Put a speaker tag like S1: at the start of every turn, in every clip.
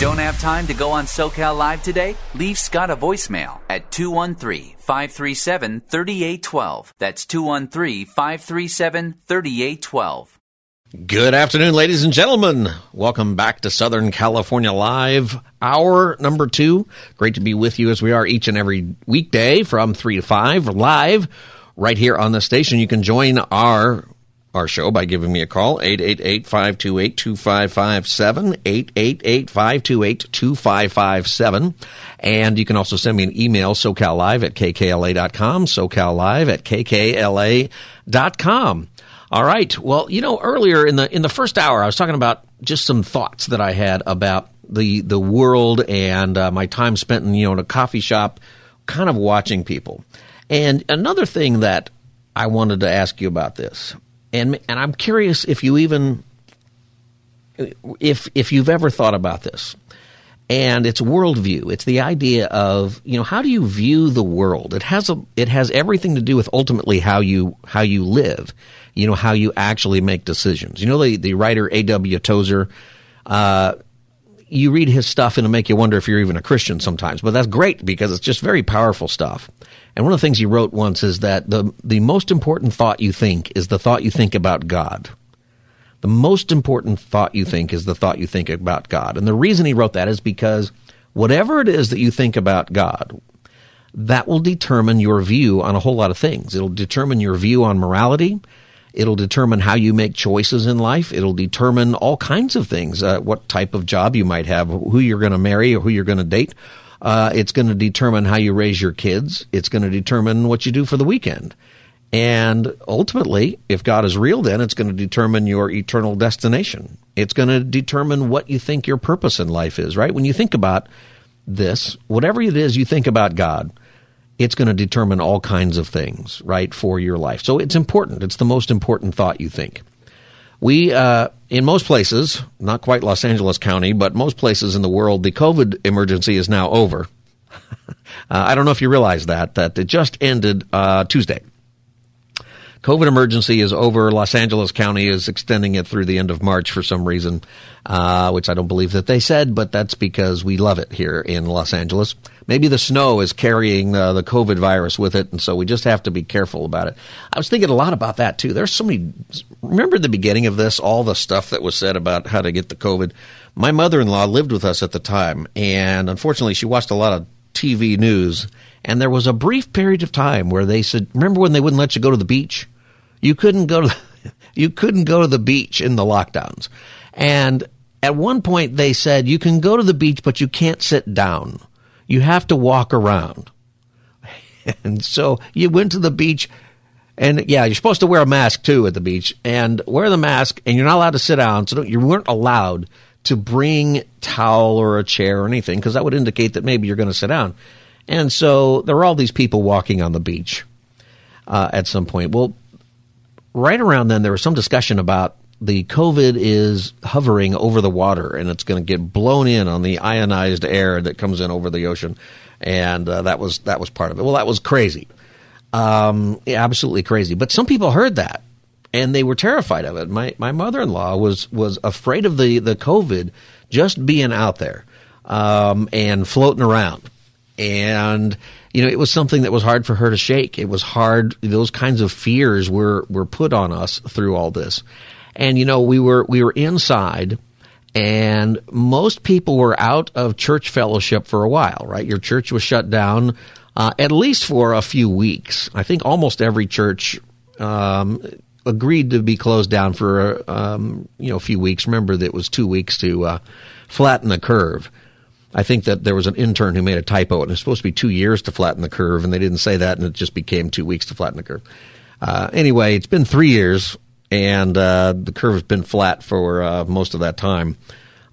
S1: Don't have time to go on SoCal Live today? Leave Scott a voicemail at 213 537 3812. That's 213 537 3812.
S2: Good afternoon, ladies and gentlemen. Welcome back to Southern California Live, hour number two. Great to be with you as we are each and every weekday from 3 to 5 live right here on the station. You can join our our show by giving me a call, 888-528-2557, 888-528-2557. And you can also send me an email, SoCalLive at KKLA.com, SoCalLive at KKLA.com. All right. Well, you know, earlier in the in the first hour, I was talking about just some thoughts that I had about the the world and uh, my time spent in you know in a coffee shop, kind of watching people. And another thing that I wanted to ask you about this and and I'm curious if you even if if you've ever thought about this. And it's worldview. It's the idea of you know how do you view the world? It has a it has everything to do with ultimately how you how you live. You know how you actually make decisions. You know the the writer A. W. Tozer. Uh, you read his stuff and it'll make you wonder if you're even a Christian sometimes. But that's great because it's just very powerful stuff. And one of the things he wrote once is that the, the most important thought you think is the thought you think about God. The most important thought you think is the thought you think about God. And the reason he wrote that is because whatever it is that you think about God, that will determine your view on a whole lot of things. It'll determine your view on morality. It'll determine how you make choices in life. It'll determine all kinds of things, uh, what type of job you might have, who you're going to marry or who you're going to date, uh, it's going to determine how you raise your kids. It's going to determine what you do for the weekend. And ultimately, if God is real, then it's going to determine your eternal destination. It's going to determine what you think your purpose in life is, right? When you think about this, whatever it is you think about God, it's going to determine all kinds of things, right, for your life. So it's important. It's the most important thought you think. We, uh, in most places, not quite Los Angeles County, but most places in the world, the COVID emergency is now over. uh, I don't know if you realize that, that it just ended uh, Tuesday. COVID emergency is over. Los Angeles County is extending it through the end of March for some reason, uh, which I don't believe that they said, but that's because we love it here in Los Angeles. Maybe the snow is carrying uh, the COVID virus with it, and so we just have to be careful about it. I was thinking a lot about that too. There's so many. Remember the beginning of this, all the stuff that was said about how to get the COVID. My mother-in-law lived with us at the time, and unfortunately, she watched a lot of TV news. And there was a brief period of time where they said, "Remember when they wouldn't let you go to the beach?" You couldn't go to you couldn't go to the beach in the lockdowns. And at one point they said you can go to the beach but you can't sit down. You have to walk around. And so you went to the beach and yeah, you're supposed to wear a mask too at the beach and wear the mask and you're not allowed to sit down. So you weren't allowed to bring towel or a chair or anything because that would indicate that maybe you're going to sit down. And so there were all these people walking on the beach uh, at some point. Well, right around then, there was some discussion about the COVID is hovering over the water and it's going to get blown in on the ionized air that comes in over the ocean, and uh, that was that was part of it. Well, that was crazy, um, absolutely crazy. But some people heard that and they were terrified of it. My my mother in law was was afraid of the the COVID just being out there um, and floating around, and you know, it was something that was hard for her to shake. It was hard. Those kinds of fears were, were put on us through all this. And, you know, we were, we were inside and most people were out of church fellowship for a while, right? Your church was shut down, uh, at least for a few weeks. I think almost every church, um, agreed to be closed down for, um, you know, a few weeks. Remember that it was two weeks to, uh, flatten the curve. I think that there was an intern who made a typo, and it was supposed to be two years to flatten the curve, and they didn't say that, and it just became two weeks to flatten the curve. Uh, anyway, it's been three years, and uh, the curve has been flat for uh, most of that time.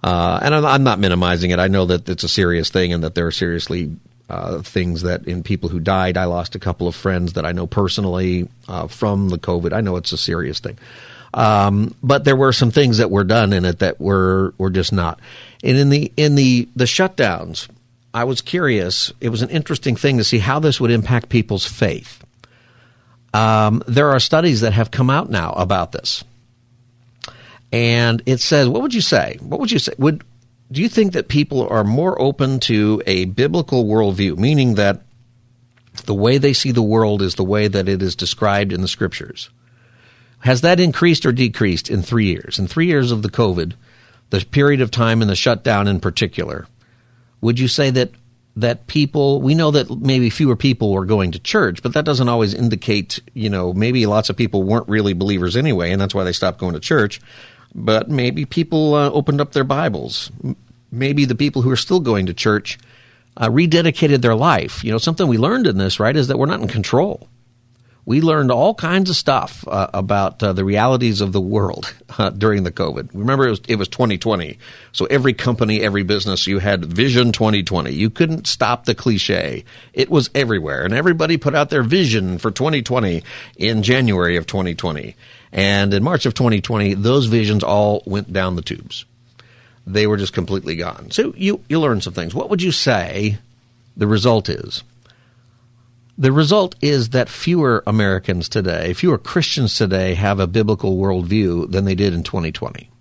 S2: Uh, and I'm, I'm, not minimizing it. I know that it's a serious thing and that there are seriously uh, things that in people who died. I lost a couple of friends that I know personally uh, from the COVID. I know it's a serious thing. Um, but there were some things that were done in it that were were just not. And in the in the the shutdowns, I was curious. It was an interesting thing to see how this would impact people's faith. Um, there are studies that have come out now about this, and it says, "What would you say? What would you say? Would do you think that people are more open to a biblical worldview, meaning that the way they see the world is the way that it is described in the scriptures?" Has that increased or decreased in three years? In three years of the COVID, the period of time and the shutdown in particular, would you say that that people we know that maybe fewer people were going to church, but that doesn't always indicate, you know, maybe lots of people weren't really believers anyway, and that's why they stopped going to church. But maybe people uh, opened up their Bibles. Maybe the people who are still going to church uh, rededicated their life. You know, something we learned in this, right, is that we're not in control we learned all kinds of stuff uh, about uh, the realities of the world uh, during the COVID. Remember, it was, it was 2020. So every company, every business, you had Vision 2020. You couldn't stop the cliche. It was everywhere. And everybody put out their vision for 2020 in January of 2020. And in March of 2020, those visions all went down the tubes. They were just completely gone. So you, you learn some things. What would you say the result is? The result is that fewer Americans today, fewer Christians today, have a biblical worldview than they did in 2020.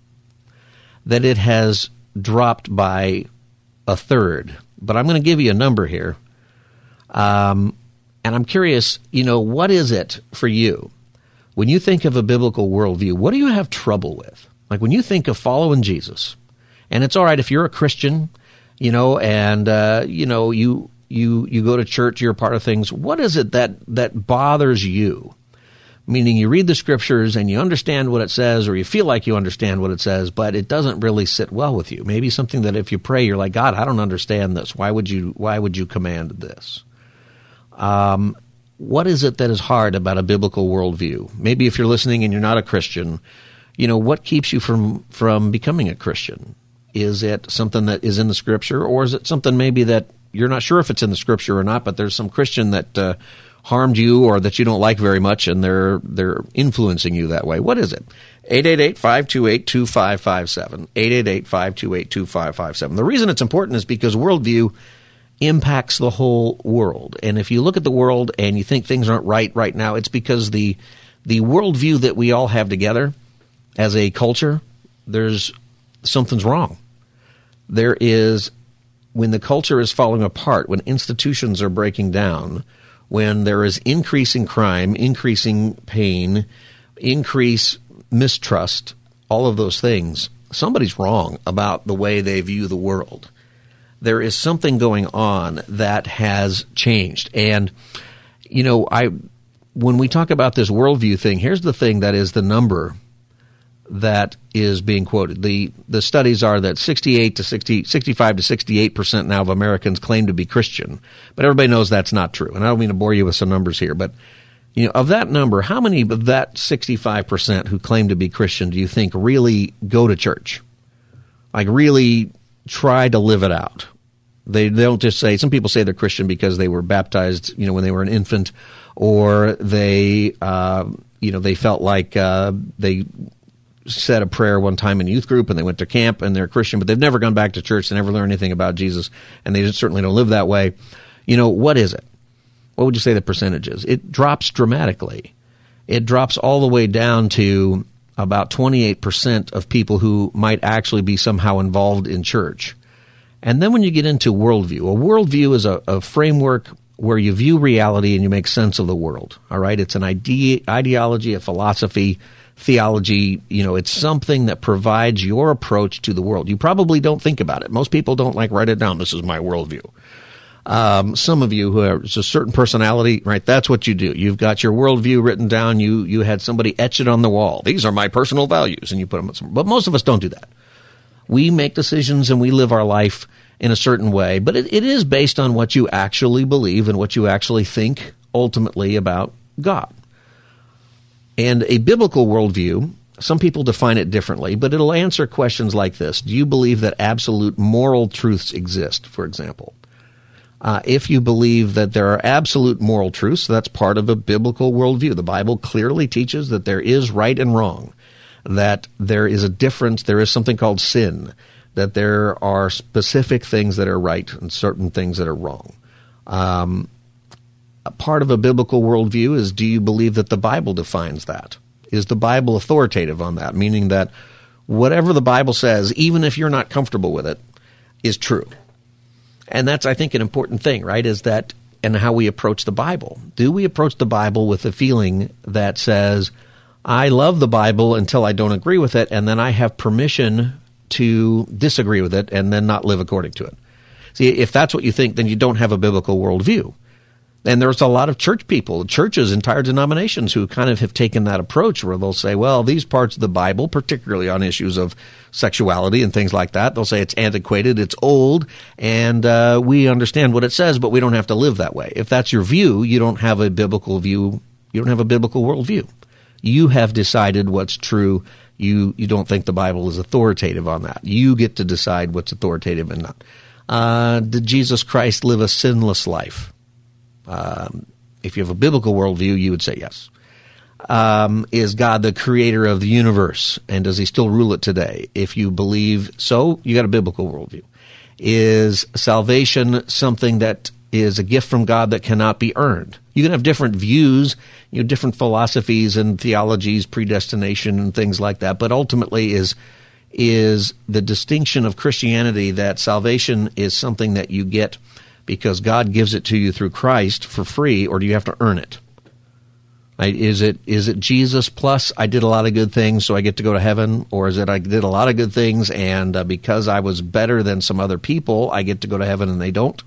S2: That it has dropped by a third. But I'm going to give you a number here. Um, and I'm curious, you know, what is it for you? When you think of a biblical worldview, what do you have trouble with? Like when you think of following Jesus, and it's all right if you're a Christian, you know, and, uh, you know, you, you you go to church, you're part of things. What is it that that bothers you? Meaning you read the scriptures and you understand what it says, or you feel like you understand what it says, but it doesn't really sit well with you. Maybe something that if you pray, you're like, God, I don't understand this. Why would you Why would you command this? Um, what is it that is hard about a biblical worldview? Maybe if you're listening and you're not a Christian, you know what keeps you from from becoming a Christian? Is it something that is in the scripture, or is it something maybe that you're not sure if it's in the scripture or not, but there's some Christian that uh, harmed you or that you don't like very much, and they're they're influencing you that way. What is it? 888-528-2557. 888-528-2557. The reason it's important is because worldview impacts the whole world. And if you look at the world and you think things aren't right right now, it's because the the worldview that we all have together as a culture, there's something's wrong. There is when the culture is falling apart, when institutions are breaking down, when there is increasing crime, increasing pain, increase mistrust, all of those things, somebody's wrong about the way they view the world. There is something going on that has changed. And, you know, I, when we talk about this worldview thing, here's the thing that is the number that is being quoted. The the studies are that 68 to 60 65 to 68 percent now of Americans claim to be Christian, but everybody knows that's not true. And I don't mean to bore you with some numbers here, but you know, of that number, how many of that 65 percent who claim to be Christian do you think really go to church? Like really try to live it out. They, they don't just say. Some people say they're Christian because they were baptized, you know, when they were an infant, or they, uh, you know, they felt like uh, they said a prayer one time in youth group and they went to camp and they're Christian, but they've never gone back to church. They never learned anything about Jesus and they certainly don't live that way. You know, what is it? What would you say the percentage is? It drops dramatically. It drops all the way down to about 28% of people who might actually be somehow involved in church. And then when you get into worldview, a worldview is a, a framework where you view reality and you make sense of the world. All right. It's an ide- ideology, a philosophy theology, you know, it's something that provides your approach to the world. You probably don't think about it. Most people don't like write it down. This is my worldview. Um, some of you who are a certain personality, right? That's what you do. You've got your worldview written down. You you had somebody etch it on the wall. These are my personal values, and you put them. But most of us don't do that. We make decisions and we live our life in a certain way, but it, it is based on what you actually believe and what you actually think ultimately about God. And a biblical worldview some people define it differently, but it'll answer questions like this. Do you believe that absolute moral truths exist, for example? Uh, if you believe that there are absolute moral truths, that's part of a biblical worldview. The Bible clearly teaches that there is right and wrong, that there is a difference, there is something called sin, that there are specific things that are right and certain things that are wrong. Um, part of a biblical worldview is do you believe that the Bible defines that? Is the Bible authoritative on that? Meaning that whatever the Bible says, even if you're not comfortable with it, is true. And that's, I think, an important thing, right? Is that and how we approach the Bible. Do we approach the Bible with a feeling that says, I love the Bible until I don't agree with it, and then I have permission to disagree with it and then not live according to it? See, if that's what you think, then you don't have a biblical worldview. And there's a lot of church people, churches, entire denominations who kind of have taken that approach where they'll say, well, these parts of the Bible, particularly on issues of sexuality and things like that, they'll say it's antiquated, it's old, and uh, we understand what it says, but we don't have to live that way. If that's your view, you don't have a biblical view, you don't have a biblical worldview. You have decided what's true. You, you don't think the Bible is authoritative on that. You get to decide what's authoritative and not. Uh, did Jesus Christ live a sinless life? Um, if you have a biblical worldview, you would say yes. Um, is God the creator of the universe? And does he still rule it today? If you believe so, you got a biblical worldview. Is salvation something that is a gift from God that cannot be earned? You can have different views, you know, different philosophies and theologies, predestination and things like that, but ultimately is is the distinction of Christianity that salvation is something that you get because God gives it to you through Christ for free, or do you have to earn it? Right? Is it is it Jesus plus I did a lot of good things, so I get to go to heaven, or is it I did a lot of good things and uh, because I was better than some other people, I get to go to heaven and they don't?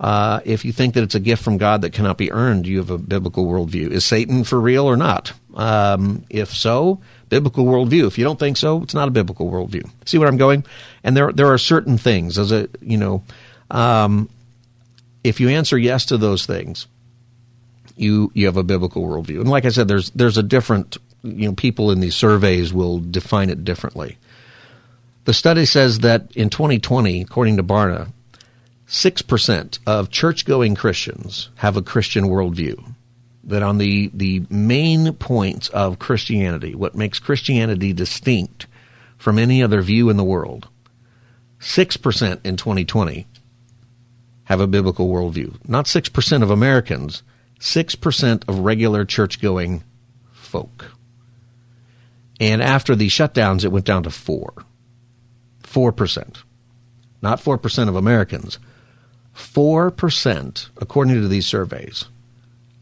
S2: Uh, if you think that it's a gift from God that cannot be earned, you have a biblical worldview. Is Satan for real or not? Um, if so, biblical worldview. If you don't think so, it's not a biblical worldview. See where I'm going? And there there are certain things as a you know um, if you answer yes to those things, you you have a biblical worldview. And like I said, there's there's a different you know people in these surveys will define it differently. The study says that in 2020, according to Barna, six percent of church-going Christians have a Christian worldview. That on the the main points of Christianity, what makes Christianity distinct from any other view in the world, six percent in 2020 have a biblical worldview. Not 6% of Americans, 6% of regular church going folk. And after the shutdowns, it went down to 4. 4%. Not 4% of Americans. 4%, according to these surveys,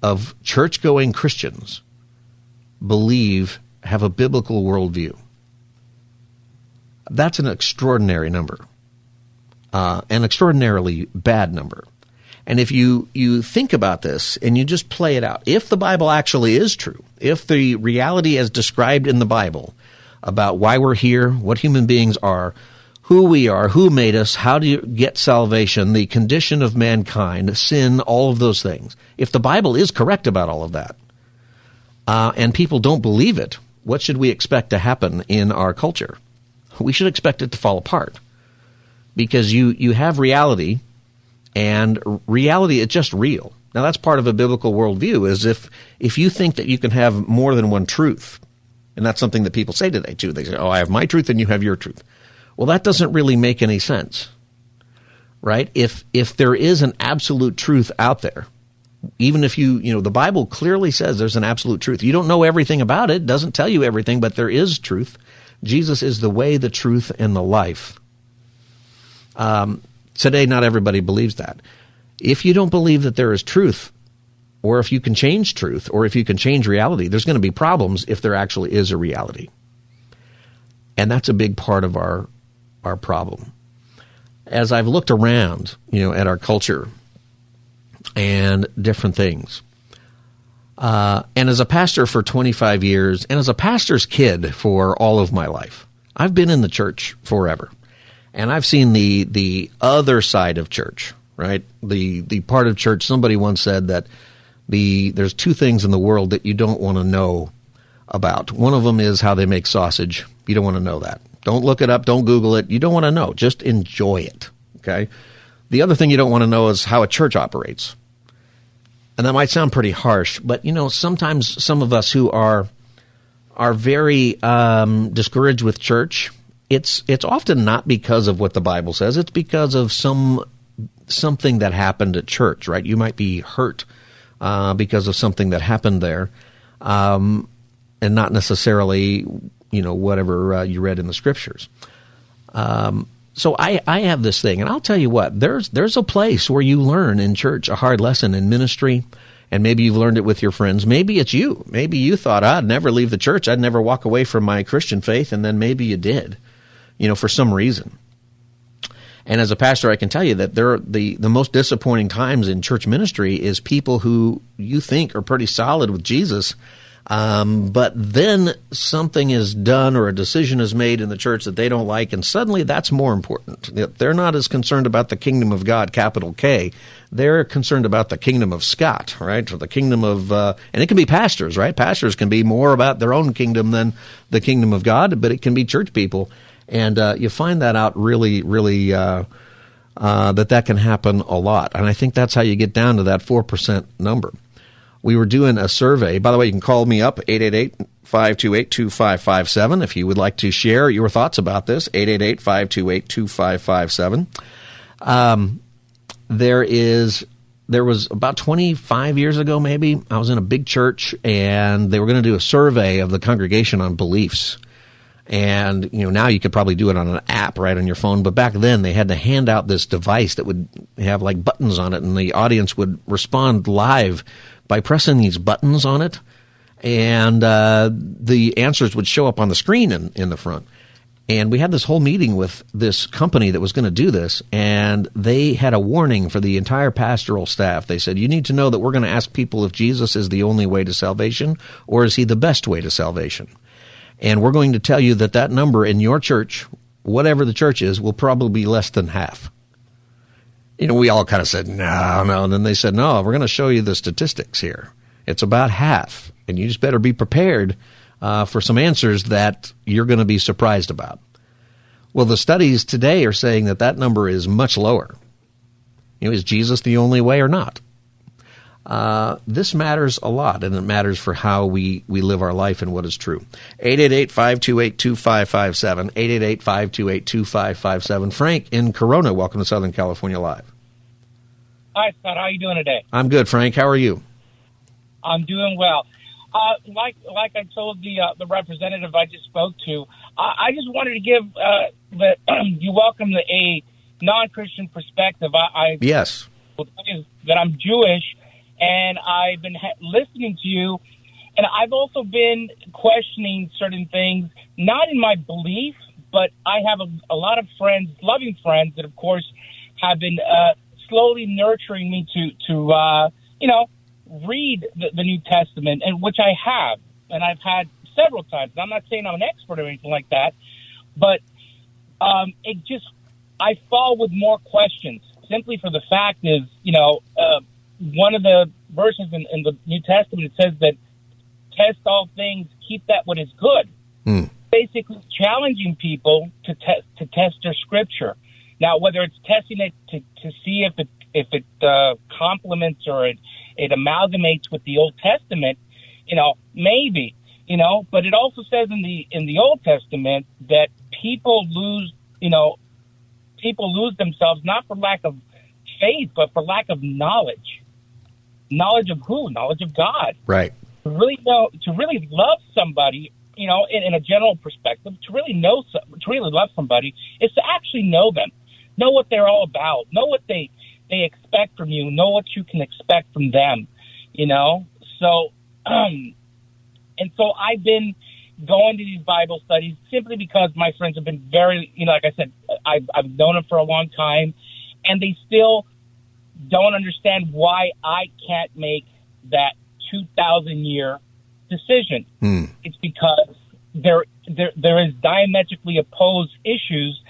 S2: of church going Christians believe have a biblical worldview. That's an extraordinary number uh, an extraordinarily bad number. And if you, you think about this and you just play it out, if the Bible actually is true, if the reality as described in the Bible about why we're here, what human beings are, who we are, who made us, how do you get salvation, the condition of mankind, sin, all of those things. If the Bible is correct about all of that, uh, and people don't believe it, what should we expect to happen in our culture? We should expect it to fall apart because you, you have reality and reality is just real. Now that's part of a biblical worldview is if, if you think that you can have more than one truth, and that's something that people say today too. They say, oh, I have my truth and you have your truth. Well, that doesn't really make any sense, right? If, if there is an absolute truth out there, even if you, you know, the Bible clearly says there's an absolute truth. You don't know everything about it, doesn't tell you everything, but there is truth. Jesus is the way, the truth, and the life. Um, today, not everybody believes that. If you don't believe that there is truth, or if you can change truth, or if you can change reality, there's going to be problems if there actually is a reality. And that's a big part of our our problem. As I've looked around, you know, at our culture and different things, uh, and as a pastor for 25 years, and as a pastor's kid for all of my life, I've been in the church forever and I've seen the the other side of church, right? The the part of church. Somebody once said that the there's two things in the world that you don't want to know about. One of them is how they make sausage. You don't want to know that. Don't look it up. Don't Google it. You don't want to know. Just enjoy it. Okay. The other thing you don't want to know is how a church operates. And that might sound pretty harsh, but you know, sometimes some of us who are are very um, discouraged with church, it's it's often not because of what the Bible says. It's because of some something that happened at church, right? You might be hurt uh, because of something that happened there, um, and not necessarily, you know, whatever uh, you read in the scriptures. Um, so I, I have this thing, and I'll tell you what, there's there's a place where you learn in church a hard lesson in ministry, and maybe you've learned it with your friends. Maybe it's you. Maybe you thought I'd never leave the church, I'd never walk away from my Christian faith, and then maybe you did, you know, for some reason. And as a pastor, I can tell you that there the the most disappointing times in church ministry is people who you think are pretty solid with Jesus, um, but then something is done or a decision is made in the church that they don't like, and suddenly that's more important. They're not as concerned about the kingdom of God, capital K. They're concerned about the kingdom of Scott, right, or the kingdom of, uh, and it can be pastors, right? Pastors can be more about their own kingdom than the kingdom of God, but it can be church people and uh, you find that out really, really uh, uh, that that can happen a lot. And I think that's how you get down to that four percent number. We were doing a survey. By the way, you can call me up 888-528-2557 if you would like to share your thoughts about this. 888-528-2557. Um, there is there was about 25 years ago maybe i was in a big church and they were going to do a survey of the congregation on beliefs and you know now you could probably do it on an app right on your phone. But back then they had to hand out this device that would have like buttons on it and the audience would respond live by pressing these buttons on it. And uh, the answers would show up on the screen in, in the front. And we had this whole meeting with this company that was going to do this and they had a warning for the entire pastoral staff. They said you need to know that we're going to ask people if jesus is the only way to salvation or is he the best way to salvation and we're going to tell you that that number in your church, whatever the church is, will probably be less than half. You know, we all kind of said, no, no. And then they said, no, we're going to show you the statistics here. It's about half. And you just better be prepared uh, for some answers that you're going to be surprised about. Well, the studies today are saying that that number is much lower. You know, is Jesus the only way or not? Uh, this matters a lot, and it matters for how we, we live our life and what is true. 888-528-2557, 888-528-2557. Frank in Corona, welcome to Southern California Live.
S3: Hi, Scott. How are you doing today?
S2: I'm good, Frank. How are you?
S3: I'm doing well. Uh, like like I told the uh, the representative I just spoke to, I, I just wanted to give uh, that you welcome the a non Christian perspective. I, I
S2: yes
S3: that I'm Jewish, and I've been ha- listening to you, and I've also been questioning certain things, not in my belief, but I have a, a lot of friends, loving friends, that of course have been uh, slowly nurturing me to to uh, you know read the, the New Testament, and which I have, and I've had several times. I'm not saying I'm an expert or anything like that, but um, it just I fall with more questions simply for the fact is, you know, uh, one of the verses in, in, the New Testament it says that test all things, keep that what is good. Mm. Basically, challenging people to test to test their scripture. Now, whether it's testing it to, to see if it if it uh, complements or it it amalgamates with the Old Testament, you know, maybe, you know. But it also says in the in the Old Testament that people lose, you know, people lose themselves not for lack of faith, but for lack of knowledge knowledge of who? Knowledge of God.
S2: Right.
S3: To really know, to really love somebody, you know, in, in a general perspective, to really know, some, to really love somebody is to actually know them, know what they're all about, know what they they expect from you, know what you can expect from them, you know. So, um, and so I've been going to these Bible studies simply because my friends have been very, you know, like I said, I've, I've known them for a long time, and they still don't understand why I can't make that 2,000 year decision. Mm. It's because there, there, there is diametrically opposed issues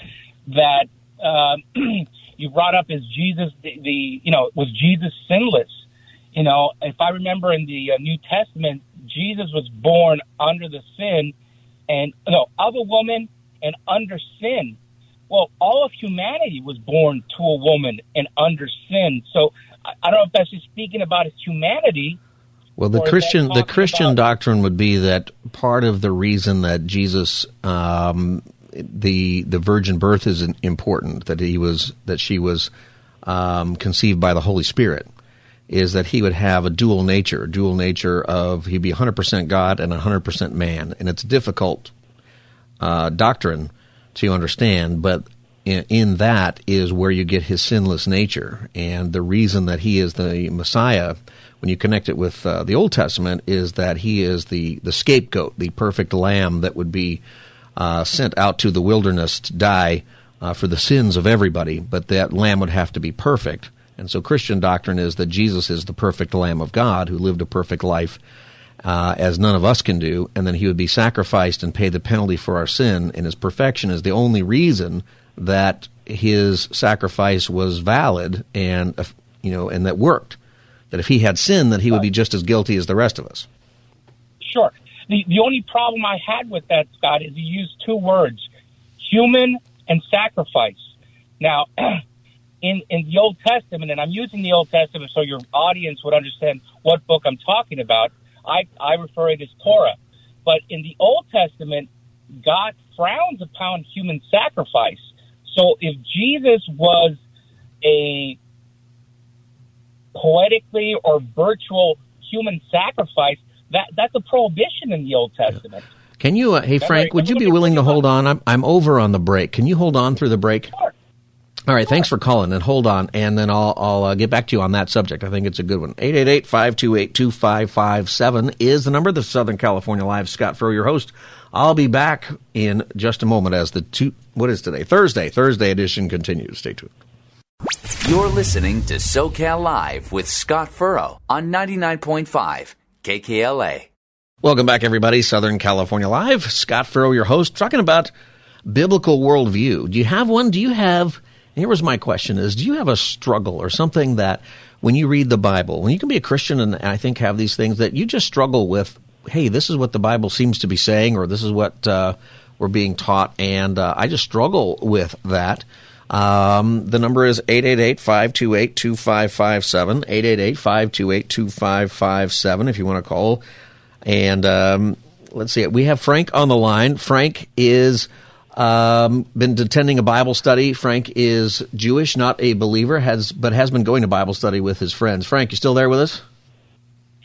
S3: that uh, you brought up. Is Jesus the, the, you know was Jesus sinless? You know, if I remember in the uh, New Testament, Jesus was born under the sin and no of a woman and under sin. Well, all of humanity was born to a woman and under sin. So I, don't know if that's just speaking about humanity.
S2: Well, the Christian the Christian
S3: about-
S2: doctrine would be that part of the reason that Jesus um, the the virgin birth is important that he was that she was um, conceived by the Holy Spirit is that he would have a dual nature, a dual nature of he'd be 100% God and 100% man, and it's difficult uh, doctrine to understand, but in, in that is where you get his sinless nature. And the reason that he is the Messiah, when you connect it with uh, the Old Testament, is that he is the, the scapegoat, the perfect lamb that would be uh, sent out to the wilderness to die uh, for the sins of everybody, but that lamb would have to be perfect. And so Christian doctrine is that Jesus is the perfect Lamb of God who lived a perfect life uh, as none of us can do, and then he would be sacrificed and pay the penalty for our sin. And his perfection is the only reason that his sacrifice was valid and uh, you know and that worked. That if he had sin, that he would be just as guilty as the rest of us.
S3: Sure. The the only problem I had with that, Scott, is you used two words: human and sacrifice. Now, in in the Old Testament, and I'm using the Old Testament so your audience would understand what book I'm talking about. I I refer it as Torah, but in the Old Testament, God frowns upon human sacrifice. So if Jesus was a poetically or virtual human sacrifice, that that's a prohibition in the Old Testament.
S2: Can you, uh, hey Frank, would you be willing to hold on? I'm I'm over on the break. Can you hold on through the break?
S3: Sure.
S2: All right, thanks for calling and hold on, and then I'll I'll uh, get back to you on that subject. I think it's a good one. 888-528-2557 is the number. The Southern California Live. Scott Furrow, your host. I'll be back in just a moment as the two. What is today? Thursday. Thursday edition continues. Stay tuned.
S1: You're listening to SoCal Live with Scott Furrow on 99.5 KKLA.
S2: Welcome back, everybody. Southern California Live. Scott Furrow, your host, talking about biblical worldview. Do you have one? Do you have? Here was my question: Is do you have a struggle or something that when you read the Bible, when you can be a Christian and I think have these things that you just struggle with? Hey, this is what the Bible seems to be saying, or this is what uh, we're being taught, and uh, I just struggle with that. Um, the number is 888-528-2557, 888-528-2557 if you want to call. And um, let's see, we have Frank on the line. Frank is um, been attending a Bible study. Frank is Jewish, not a believer, has but has been going to Bible study with his friends. Frank, you still there with us?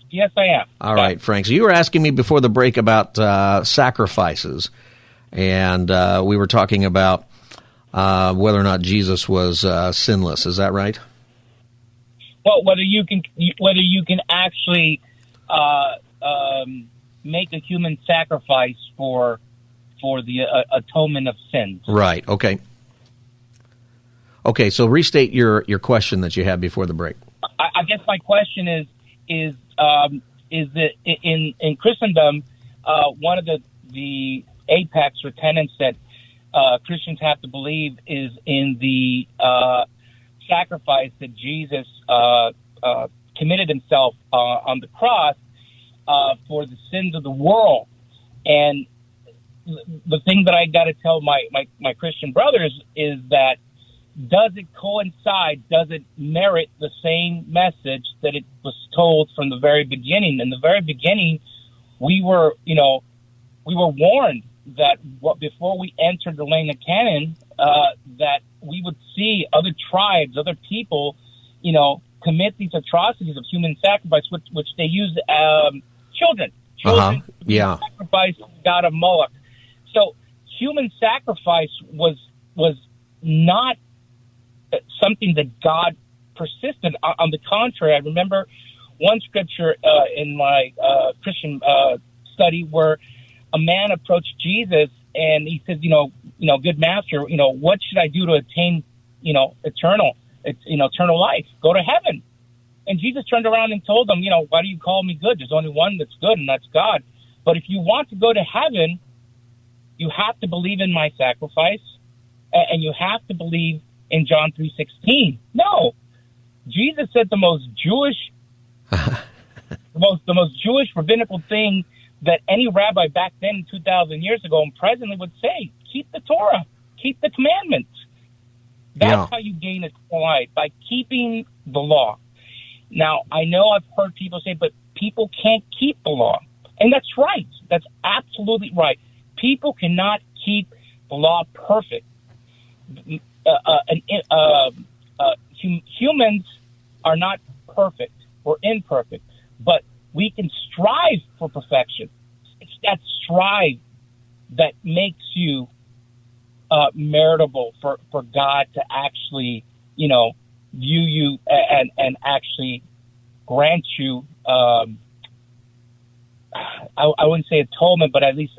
S3: Yes, I am.
S2: All right, Frank. So you were asking me before the break about uh, sacrifices, and uh, we were talking about uh, whether or not Jesus was uh, sinless. Is that right?
S3: Well, whether you can whether you can actually uh, um, make a human sacrifice for for the uh, atonement of sins.
S2: Right. Okay. Okay. So restate your your question that you had before the break.
S3: I, I guess my question is is um, is that in in Christendom, uh, one of the the apex or tenets that uh, Christians have to believe is in the uh, sacrifice that Jesus uh, uh, committed himself uh, on the cross uh, for the sins of the world. And the thing that I got to tell my, my, my Christian brothers is that does it coincide? Does it merit the same message that it was told from the very beginning? In the very beginning, we were, you know, we were warned that what, before we entered the land of Canaan, uh, that we would see other tribes, other people, you know, commit these atrocities of human sacrifice, which, which they use um, children, children
S2: Uh-huh. Yeah.
S3: sacrifice god of Moloch. So human sacrifice was was not something that God persisted. On, the contrary, I remember one scripture uh, in my uh, Christian uh, study where a man approached Jesus and he says, you know, you know, good master, you know, what should I do to attain, you know, eternal, you know, eternal life? Go to heaven. And Jesus turned around and told him, you know, why do you call me good? There's only one that's good, and that's God. But if you want to go to heaven, you have to believe in my sacrifice, and you have to believe in John three sixteen. No, Jesus said the most Jewish the most the most Jewish rabbinical thing that any rabbi back then, two thousand years ago, and presently would say: keep the Torah, keep the commandments. That's
S2: Yeah.
S3: how you gain eternal life by keeping the law. Now, I know I've heard people say, but people can't keep the law. And that's right. That's absolutely right. People cannot keep the law perfect. Uh, uh, uh, uh, hum- humans are not perfect or imperfect, but we can strive for perfection. It's that strive that makes you uh, meritable for, for God to actually, you know, view you and, and actually grant you, um, I, I wouldn't say atonement, but at least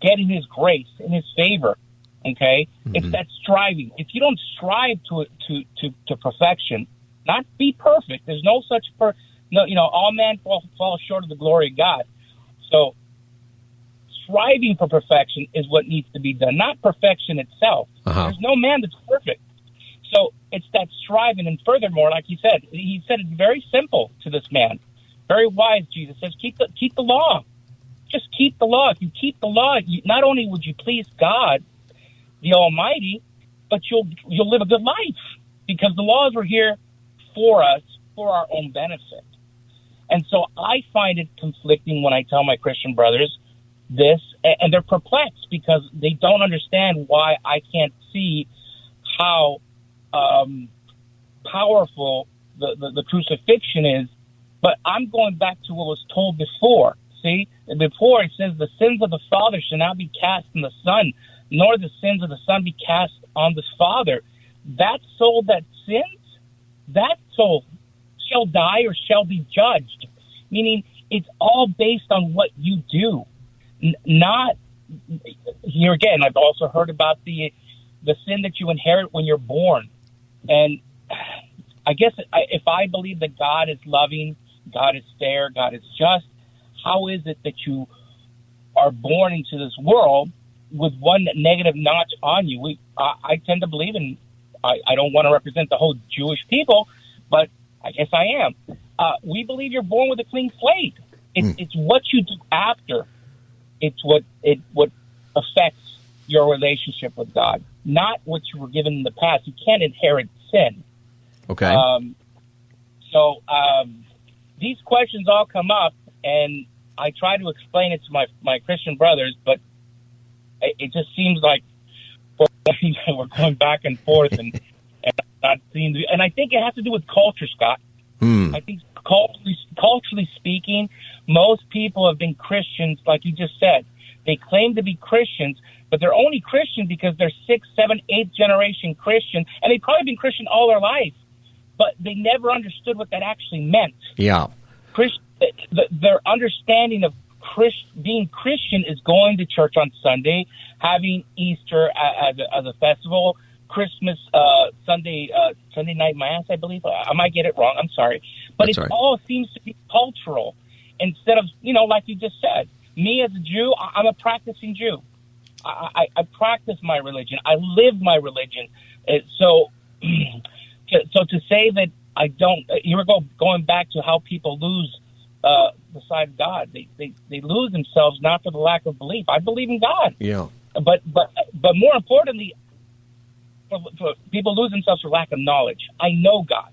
S3: getting his grace in his favor. Okay. It's that striving. If you don't strive to, to, to, to perfection, not be perfect. There's no such per, no, you know, all men fall, fall short of the glory of God. So striving for perfection is what needs to be done, not perfection itself.
S2: Uh-huh.
S3: There's no man that's perfect. So it's that striving. And furthermore, like he said, he said it's very simple to this man. Very wise, Jesus says, keep the, keep the law. Just keep the law. If you keep the law, you, not only would you please God, the Almighty, but you'll, you'll live a good life because the laws were here for us, for our own benefit. And so I find it conflicting when I tell my Christian brothers this, and they're perplexed because they don't understand why I can't see how um, powerful the, the, the crucifixion is. But I'm going back to what was told before. See, before it says the sins of the father shall not be cast on the son, nor the sins of the son be cast on the father. That soul that sins, that soul shall die or shall be judged. Meaning, it's all based on what you do, N- not here again. I've also heard about the the sin that you inherit when you're born, and I guess if I believe that God is loving, God is fair, God is just, how is it that you are born into this world with one negative notch on you? We, I, I tend to believe in. I, I don't want to represent the whole Jewish people, but I guess I am. Uh, we believe you're born with a clean slate. It's, it's what you do after. It's what it what affects your relationship with God, not what you were given in the past. You can't inherit sin.
S2: Okay.
S3: Um, so um, these questions all come up, and I try to explain it to my my Christian brothers, but it, it just seems like we're going back and forth and, and not seeing. And I think it has to do with culture, Scott.
S2: Hmm.
S3: I think culturally, culturally speaking, most people have been Christians, like you just said. They claim to be Christians, but they're only Christian because they're sixth, seventh, eighth generation Christian, and they've probably been Christian all their life, but they never understood what that actually meant.
S2: yeah.
S3: Christ, the, their understanding of Christ, being Christian is going to church on Sunday, having Easter as a, as a festival, Christmas uh, Sunday uh, Sunday night mass, I believe. I might get it wrong. I'm sorry, but it
S2: all right.
S3: all seems to be cultural instead of you know, like you just said. Me as a Jew, I- I'm a practicing Jew. I, I, I practice my religion. I live my religion. Uh, So, to, so to say that I don't, uh, here we go, going back to how people lose uh, the God. They, they they lose themselves not for the lack of belief. I believe in God,
S2: Yeah.
S3: but but but more importantly, for, for people lose themselves for lack of knowledge. I know God,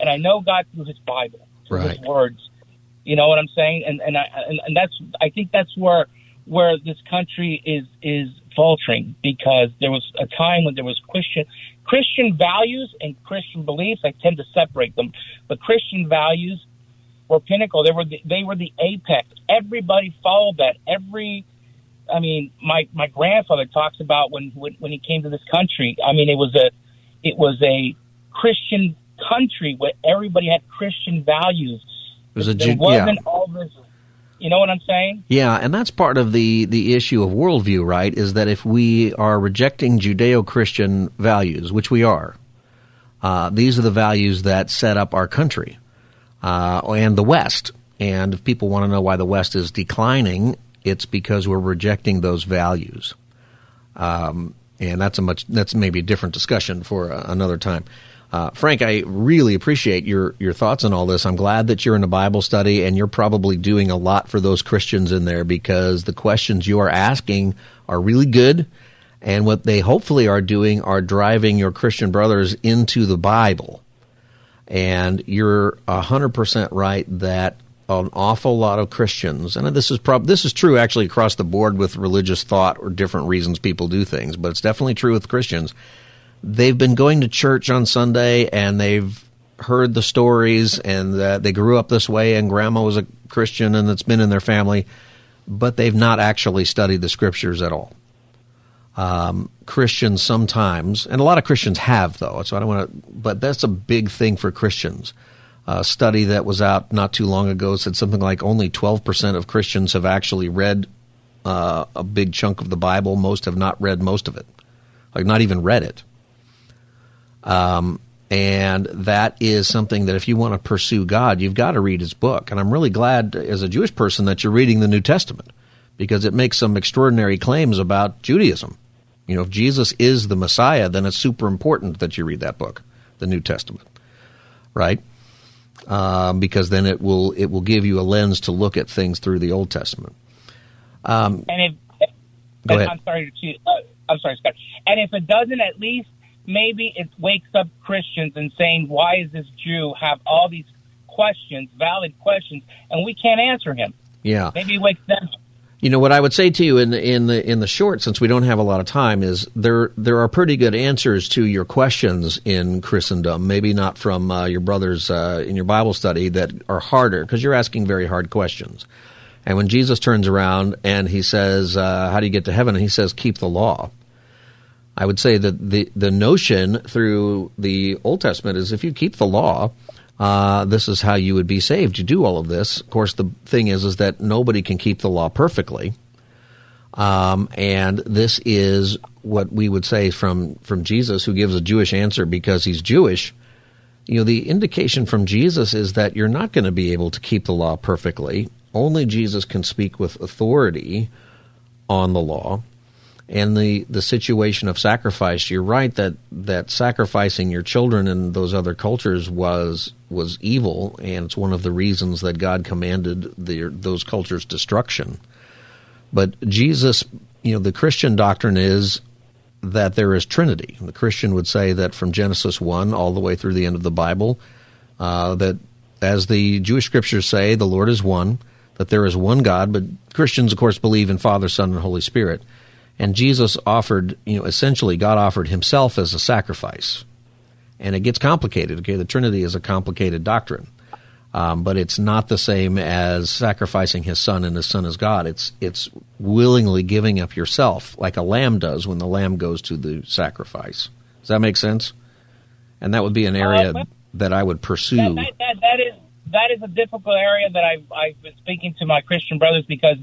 S3: and I know God through His Bible, through
S2: Right.
S3: His words. You know what I'm saying? And and I, and, and that's I think that's where where this country is is faltering because there was a time when there was Christian Christian values and Christian beliefs. I tend to separate them, but Christian values were pinnacle. They were the, they were the apex. Everybody followed that. Every I mean, my my grandfather talks about when when when he came to this country. I mean, it was a it was a Christian country where everybody had Christian values.
S2: It was a
S3: There wasn't
S2: yeah.
S3: all this. You know what I'm saying?
S2: Yeah, and that's part of the, the issue of worldview, right? Is that if we are rejecting Judeo Christian values, which we are, uh, these are the values that set up our country uh, and the West. And if people want to know why the West is declining, it's because we're rejecting those values. Um, and that's a much that's maybe a different discussion for uh, another time. Uh, Frank, I really appreciate your, your thoughts on all this. I'm glad that you're in a Bible study and you're probably doing a lot for those Christians in there because the questions you are asking are really good. And what they hopefully are doing are driving your Christian brothers into the Bible. And you're 100% right that an awful lot of Christians, and this is prob- this is true actually across the board with religious thought or different reasons people do things, but it's definitely true with Christians. They've been going to church on Sunday and they've heard the stories and that they grew up this way and grandma was a Christian and it's been in their family, but they've not actually studied the scriptures at all. Um, Christians sometimes, and a lot of Christians have though, so I don't want to, but that's a big thing for Christians a study that was out not too long ago said something like only 12% of Christians have actually read uh, a big chunk of the Bible. Most have not read most of it, like not even read it. Um, and that is something that if you want to pursue God, you've got to read His book. And I'm really glad, as a Jewish person, that you're reading the New Testament because it makes some extraordinary claims about Judaism. You know, if Jesus is the Messiah, then it's super important that you read that book, the New Testament, right? um, because then it will it will give you a lens to look at things through the Old Testament.
S3: Um, and if
S2: go ahead.
S3: I'm sorry, to, uh, I'm sorry, Scott. And if it doesn't, at least maybe it wakes up Christians and saying, "Why is this Jew have all these questions, valid questions, and we can't answer him?"
S2: Yeah,
S3: maybe it wakes them
S2: you know what I would say to you in the, in the in the short, since we don't have a lot of time, is there there are pretty good answers to your questions in Christendom. Maybe not from uh, your brothers uh, in your Bible study that are harder because you're asking very hard questions. And when Jesus turns around and he says, uh, "How do you get to heaven?" and he says, "Keep the law." I would say that the the notion through the Old Testament is if you keep the law, uh, this is how you would be saved. You do all of this. Of course, the thing is, is that nobody can keep the law perfectly. Um, and this is what we would say from, from Jesus, who gives a Jewish answer because he's Jewish. You know, the indication from Jesus is that you're not going to be able to keep the law perfectly. Only Jesus can speak with authority on the law and the, the situation of sacrifice, you're right that, that sacrificing your children in those other cultures was was evil, and it's one of the reasons that God commanded the, those cultures' destruction. But Jesus, you know, the Christian doctrine is that there is Trinity. The Christian would say that from Genesis one all the way through the end of the Bible, uh, that as the Jewish scriptures say, the Lord is one, that there is one God. But Christians, of course, believe in Father, Son, and Holy Spirit and Jesus offered, you know, essentially God offered himself as a sacrifice. And it gets complicated. Okay, the Trinity is a complicated doctrine. Um, but it's not the same as sacrificing his son and his son is God. It's it's willingly giving up yourself, like a lamb does when the lamb goes to the sacrifice. Does that make sense? And that would be an area uh, that I would pursue. That,
S3: that, that, that is that is a difficult area that I've, I've been speaking to my Christian brothers because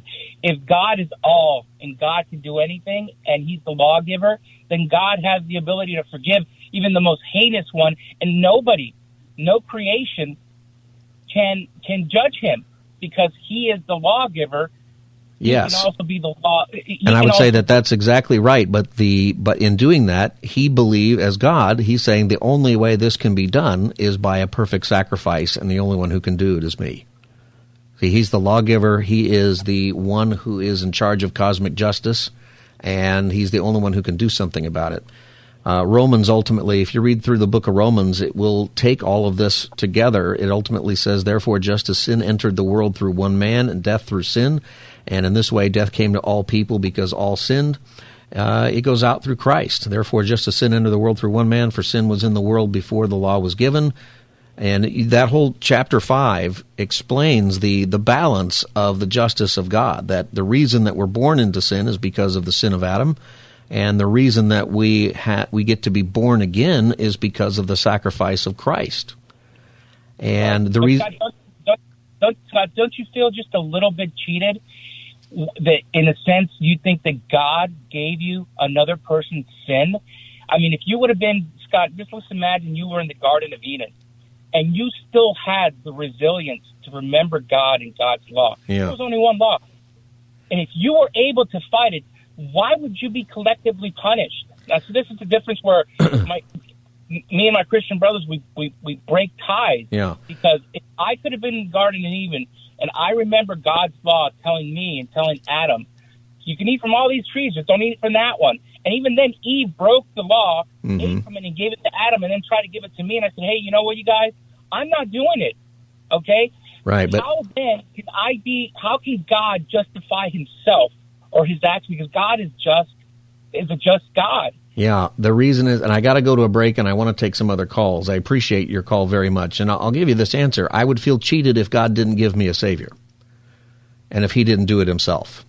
S3: if God is all and God can do anything and He's the lawgiver, then God has the ability to forgive even the most heinous one, and nobody, no creation, can can judge Him because He is the lawgiver
S2: Yes.
S3: can also be the law.
S2: And I would say that that's exactly right. But the but in doing that, he believe as God, he's saying the only way this can be done is by a perfect sacrifice, and the only one who can do it is me. See, he's the lawgiver. He is the one who is in charge of cosmic justice, and he's the only one who can do something about it. Uh, Romans ultimately, if you read through the book of Romans, it will take all of this together. It ultimately says, Therefore, just as sin entered the world through one man, and death through sin, and in this way death came to all people because all sinned. Uh, it goes out through Christ. Therefore, just as sin entered the world through one man, for sin was in the world before the law was given. And that whole chapter 5 explains the, the balance of the justice of God. That the reason that we're born into sin is because of the sin of Adam. And the reason that we, ha- we get to be born again is because of the sacrifice of Christ. And the reason.
S3: Don't, don't, don't, don't you feel just a little bit cheated? that in a sense you think that God gave you another person's sin. I mean, if you would have been Scott, just let's imagine you were in the Garden of Eden and you still had the resilience to remember God and God's law.
S2: Yeah.
S3: There was only one law. And if you were able to fight it, why would you be collectively punished? Now, so this is the difference where my me and my Christian brothers, we, we, we break ties.
S2: Yeah.
S3: Because if I could have been in the Garden of Eden, and I remember God's law telling me and telling Adam, you can eat from all these trees, just don't eat from that one. And even then, Eve broke the law, mm-hmm. ate from it, and gave it to Adam, and then tried to give it to me. And I said, hey, you know what, you guys? I'm not doing it. Okay?
S2: Right. But
S3: how then can I be, how can God justify himself or his actions? Because God is just, is a just God.
S2: Yeah, the reason is, and I got to go to a break and I want to take some other calls. I appreciate your call very much. And I'll, I'll give you this answer. I would feel cheated if God didn't give me a Savior and if He didn't do it Himself.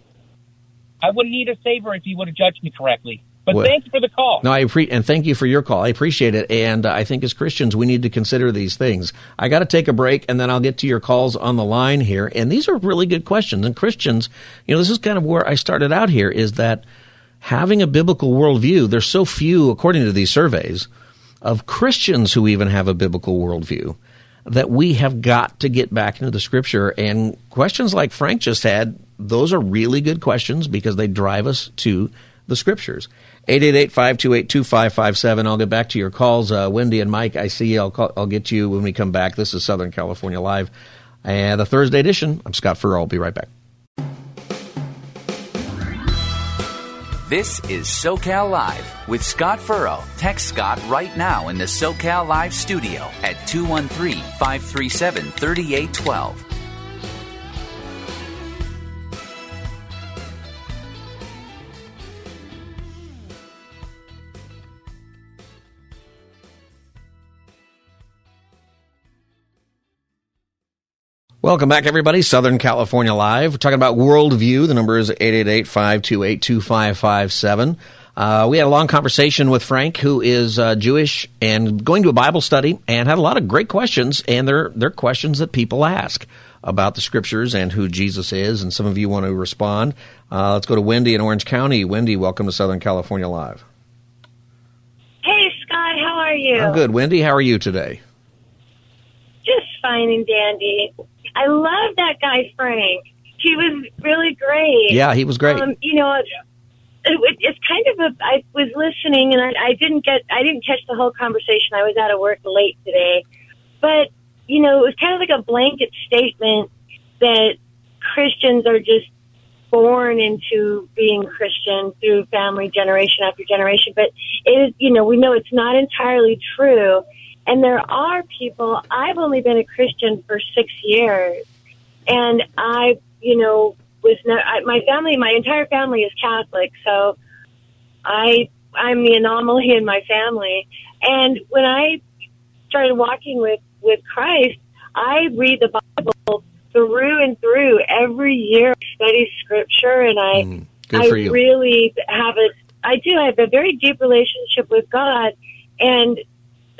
S3: I wouldn't need a Savior if He would have judged me correctly. But well, thank you for the call.
S2: No, I appreciate and thank you for your call. I appreciate it, and uh, I think as Christians we need to consider these things. I got to take a break, and then I'll get to your calls on the line here. And these are really good questions. And Christians, you know, this is kind of where I started out here. Is that having a biblical worldview, there's so few, according to these surveys, of Christians who even have a biblical worldview that we have got to get back into the scripture. And questions like Frank just had, those are really good questions because they drive us to the scriptures. 888-528-2557. I'll get back to your calls. Uh, Wendy and Mike, I see you. I'll, call, I'll get you when we come back. This is Southern California Live. And the Thursday edition. I'm Scott Furrow. I'll be right back.
S1: This is SoCal Live with Scott Furrow. Text Scott right now in the SoCal Live studio at 213 537 3812.
S2: Welcome back, everybody. Southern California Live. We're talking about worldview. The number is 888-528-2557. Uh, we had a long conversation with Frank, who is uh, Jewish and going to a Bible study, and had a lot of great questions. And they're they're questions that people ask about the scriptures and who Jesus is. And some of you want to respond. Uh, let's go to Wendy in Orange County. Wendy, welcome to Southern California Live.
S4: Hey, Scott. How are you?
S2: I'm good. Wendy, how are you today?
S4: Just fine and dandy. I love that guy Frank. He was really great.
S2: Yeah, he was great. Um,
S4: you know, it, it, it's kind of a. I was listening and I, I didn't get. I didn't catch the whole conversation. I was out of work late today, but you know, it was kind of like a blanket statement that Christians are just born into being Christian through family generation after generation. But it is, you know, we know it's not entirely true. And there are people, I've only been a Christian for six years. And I, you know, was not, I, my family, my entire family is Catholic. So I, I'm the anomaly in my family. And when I started walking with, with Christ, I read the Bible through and through every year, I study scripture, and I, mm, I really have a, I do, I have a very deep relationship with God. And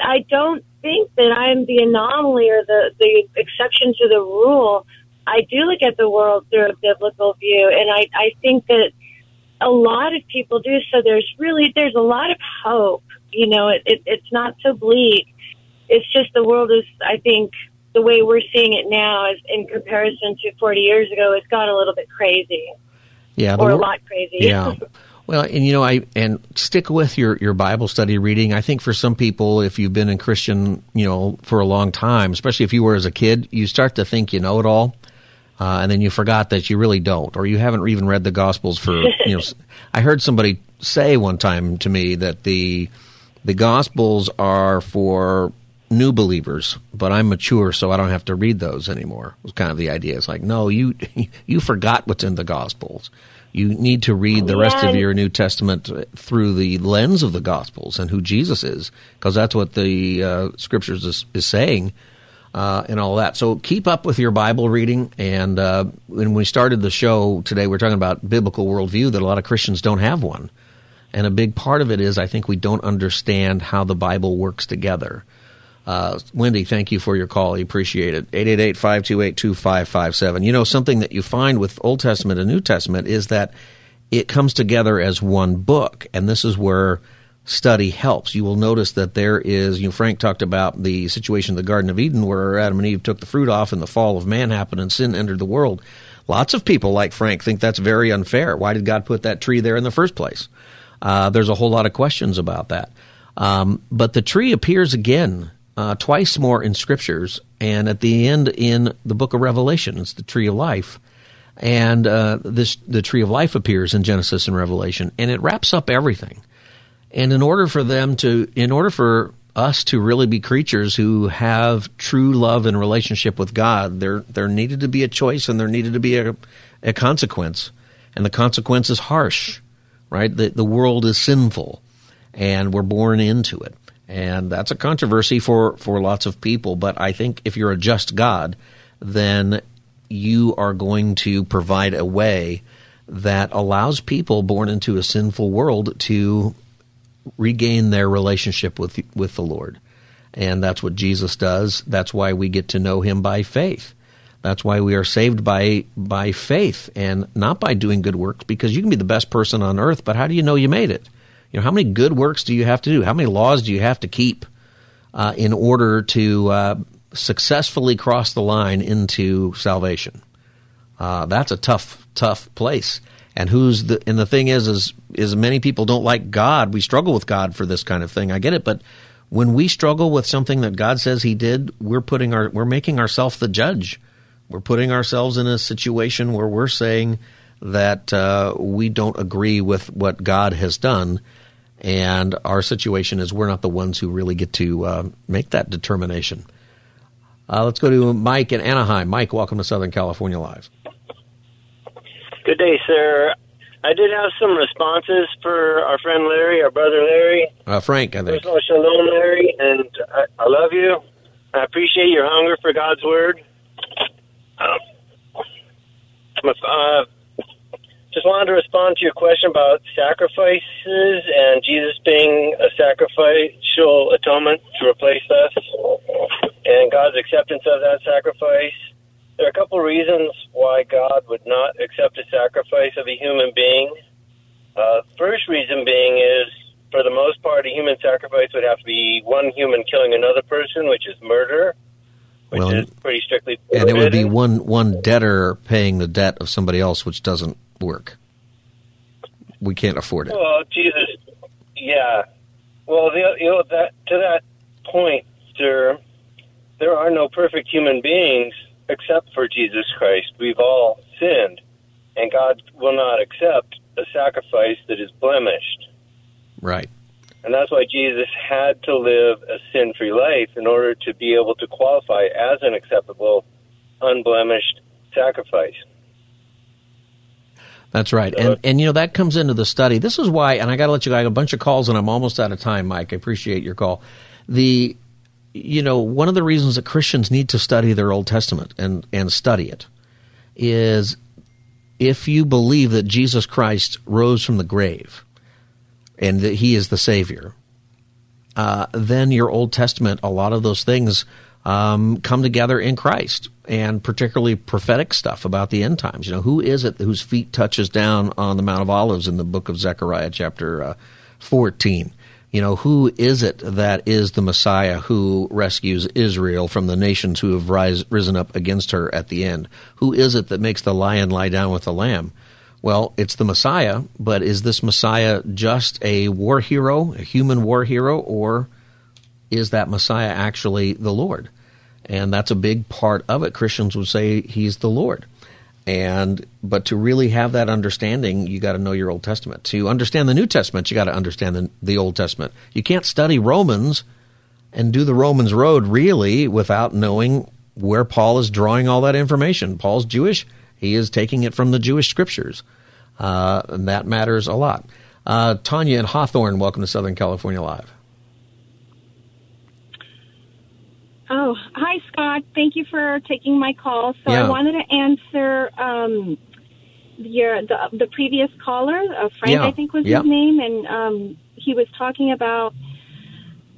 S4: I don't think that I'm the anomaly or the, the exception to the rule. I do look at the world through a biblical view, and I, I think that a lot of people do. So there's really there's a lot of hope. You know, it, it, it's not so bleak. It's just the world is, I think, the way we're seeing it now, is in comparison to 40 years ago, it's got a little bit crazy.
S2: Yeah,
S4: or a lot crazy.
S2: Yeah. Well, and you know, I and stick with your your Bible study reading. I think for some people, if you've been in Christian, you know, for a long time, especially if you were as a kid, you start to think you know it all, uh, and then you forgot that you really don't, or you haven't even read the Gospels for you know. I heard somebody say one time to me that the the Gospels are for new believers, but I'm mature, so I don't have to read those anymore. Was kind of the idea. It's like, no, you you forgot what's in the Gospels you need to read the rest of your New Testament through the lens of the Gospels and who Jesus is, because that's what the uh, Scriptures is, is saying. Uh, and all that. So keep up with your Bible reading. And uh, when we started the show today, we are talking about biblical worldview that a lot of Christians don't have one. And a big part of it is I think we don't understand how the Bible works together. Uh, Wendy, thank you for your call. I appreciate it. 888-528-2557. You know, something that you find with Old Testament and New Testament is that it comes together as one book. And this is where study helps. You will notice that there is, you know, Frank talked about the situation in the Garden of Eden where Adam and Eve took the fruit off and the fall of man happened and sin entered the world. Lots of people like Frank think that's very unfair. Why did God put that tree there in the first place? Uh, there's a whole lot of questions about that. Um, but the tree appears again uh, twice more in scriptures, and at the end in the book of Revelation, it's the tree of life. And uh, this the tree of life appears in Genesis and Revelation, and it wraps up everything. And in order for them to, in order for us to really be creatures who have true love and relationship with God, there there needed to be a choice and there needed to be a, a consequence, and the consequence is harsh, right? The the world is sinful, and we're born into it, and that's a controversy for for lots of people. But I think if you're a just God, then you are going to provide a way that allows people born into a sinful world to regain their relationship with with the Lord. And that's what Jesus does. That's why we get to know him by faith. That's why we are saved by by faith and not by doing good works because you can be the best person on earth, but how do you know you made it? You know, how many good works do you have to do? How many laws do you have to keep uh, in order to uh, successfully cross the line into salvation? Uh, that's a tough, tough place and who's the and the thing is is is many people don't like God. We struggle with God for this kind of thing. I get it, but when we struggle with something that God says He did, we're putting our we're making ourselves the judge. We're putting ourselves in a situation where we're saying that uh, we don't agree with what God has done, and our situation is we're not the ones who really get to uh, make that determination. Uh, let's go to Mike in Anaheim. Mike, welcome to Southern California Live.
S5: Good day, sir. I did have some responses for our friend Larry, our brother Larry.
S2: Uh, Frank, I think.
S5: First of all, shalom, Larry, and I, I love you. I appreciate your hunger for God's word. Um, uh, wanted to respond to your question about sacrifices and Jesus being a sacrificial atonement to replace us and God's acceptance of that sacrifice. There are a couple reasons why God would not accept a sacrifice of a human being. Uh, first reason being is, for the most part, a human sacrifice would have to be one human killing another person, which is murder, which well, is pretty strictly.
S2: And it would be one one debtor paying the debt of somebody else, which doesn't work. We can't afford it.
S5: Well, Jesus, yeah. Well, the, you know that to that point, sir, there are no perfect human beings except for Jesus Christ. We've all sinned, and God will not accept a sacrifice that is blemished.
S2: Right.
S5: And that's why Jesus had to live a sin free life in order to be able to qualify as an acceptable, unblemished sacrifice.
S2: That's right. And and you know that comes into the study. This is why and I got to let you go. I got a bunch of calls and I'm almost out of time, Mike. I appreciate your call. The you know, one of the reasons that Christians need to study their Old Testament and, and study it is if you believe that Jesus Christ rose from the grave and that he is the Savior, uh, then your Old Testament, a lot of those things um, come together in Christ, and particularly prophetic stuff about the end times. You know, who is it whose feet touches down on the Mount of Olives in the book of Zechariah, chapter uh, 14? you know, who is it that is the Messiah who rescues Israel from the nations who have rise, risen up against her at the end? Who is it that makes the lion lie down with the lamb? Well, it's the Messiah, but is this Messiah just a war hero, a human war hero, or is that Messiah actually the Lord? And that's a big part of it. Christians would say he's the Lord. And but to really have that understanding you got to know your old testament. To understand the new testament you got to understand the, the old testament. You can't study romans and do the romans road really without knowing where paul is drawing all that information. Paul's jewish. He is taking it from the jewish scriptures. Uh, and that matters a lot. Uh, tanya and hawthorne welcome to southern california live
S6: Oh, hi, Scott. Thank you for taking my call. So
S2: yeah.
S6: I wanted to answer um, your the the previous caller, uh, Frank,
S2: yeah.
S6: I think was
S2: yeah.
S6: his name, and um, he was talking about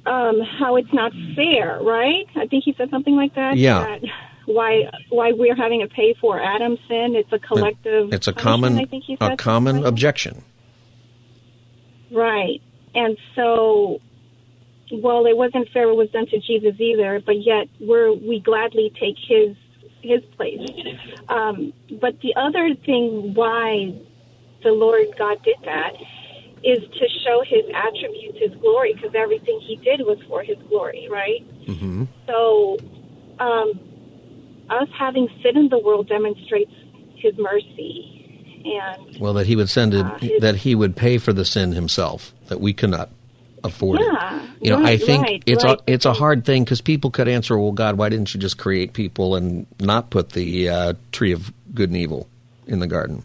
S6: um, how it's not fair, right? I think he said something like that.
S2: Yeah.
S6: That why why we're having to pay for Adam's sin? It's a collective.
S2: It's a common
S6: I think he said
S2: a common
S6: like
S2: objection.
S6: Right, and so well, it wasn't fair what was done to Jesus either, but yet we're we gladly take his his place. Um, but the other thing why the Lord God did that is to show his attributes, his glory, because everything he did was for his glory, right?
S2: Mm-hmm.
S6: So, um, us having sin in the world demonstrates his mercy, and
S2: Well, that he would send it,
S6: Uh, his-
S2: that he would pay for the sin himself, that we cannot afford it. You know, I think
S6: right,
S2: it's
S6: right.
S2: a it's a hard thing because people could answer, "Well, God, why didn't you just create people and not put the uh, tree of good and evil in the garden?"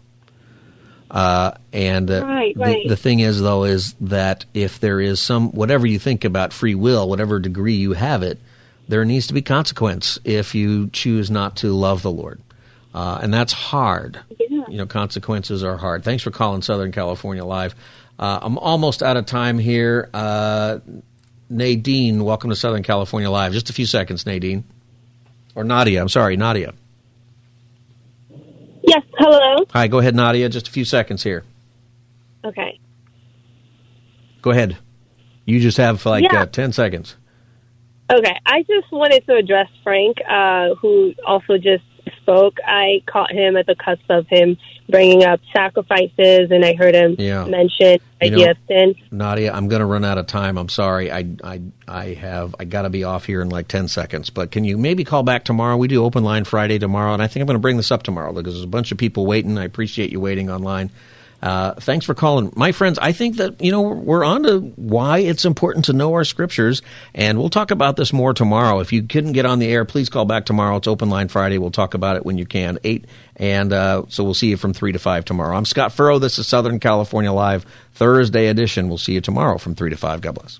S2: Uh, and uh,
S6: Right,
S2: the, the thing is, though, is that if there is some whatever you think about free will, whatever degree you have it, there needs to be consequence if you choose not to love the Lord, uh, and that's hard.
S6: Yeah.
S2: You know, consequences are hard. Thanks for calling Southern California Live. Uh, I'm almost out of time here. Uh, Nadine, welcome to Southern California Live. Just a few seconds, Nadine. Or Nadia, I'm sorry, Nadia.
S7: Yes, hello.
S2: Hi, go ahead, Nadia. Just a few seconds here.
S7: Okay.
S2: Go ahead. You just have like
S7: Yeah.
S2: uh, 10 seconds.
S7: Okay. I just wanted to address Frank, uh, who also just spoke. I caught him at the cusp of him bringing up sacrifices, and I heard him
S2: Yeah.
S7: mention
S2: You
S7: idea
S2: know-
S7: of sin.
S2: Nadia, I'm going to run out of time. I'm sorry. I, I, I have, I got to be off here in like 10 seconds. But can you maybe call back tomorrow? We do open line Friday tomorrow, and I think I'm going to bring this up tomorrow because there's a bunch of people waiting. I appreciate you waiting online. Uh, thanks for calling. My friends, I think that, you know, we're on to why it's important to know our scriptures, and we'll talk about this more tomorrow. If you couldn't get on the air, please call back tomorrow. It's open line Friday. We'll talk about it when you can. Eight, and uh, so we'll see you from 3 to 5 tomorrow. I'm Scott Furrow. This is Southern California Live, Thursday edition. We'll see you tomorrow from 3 to 5. God bless.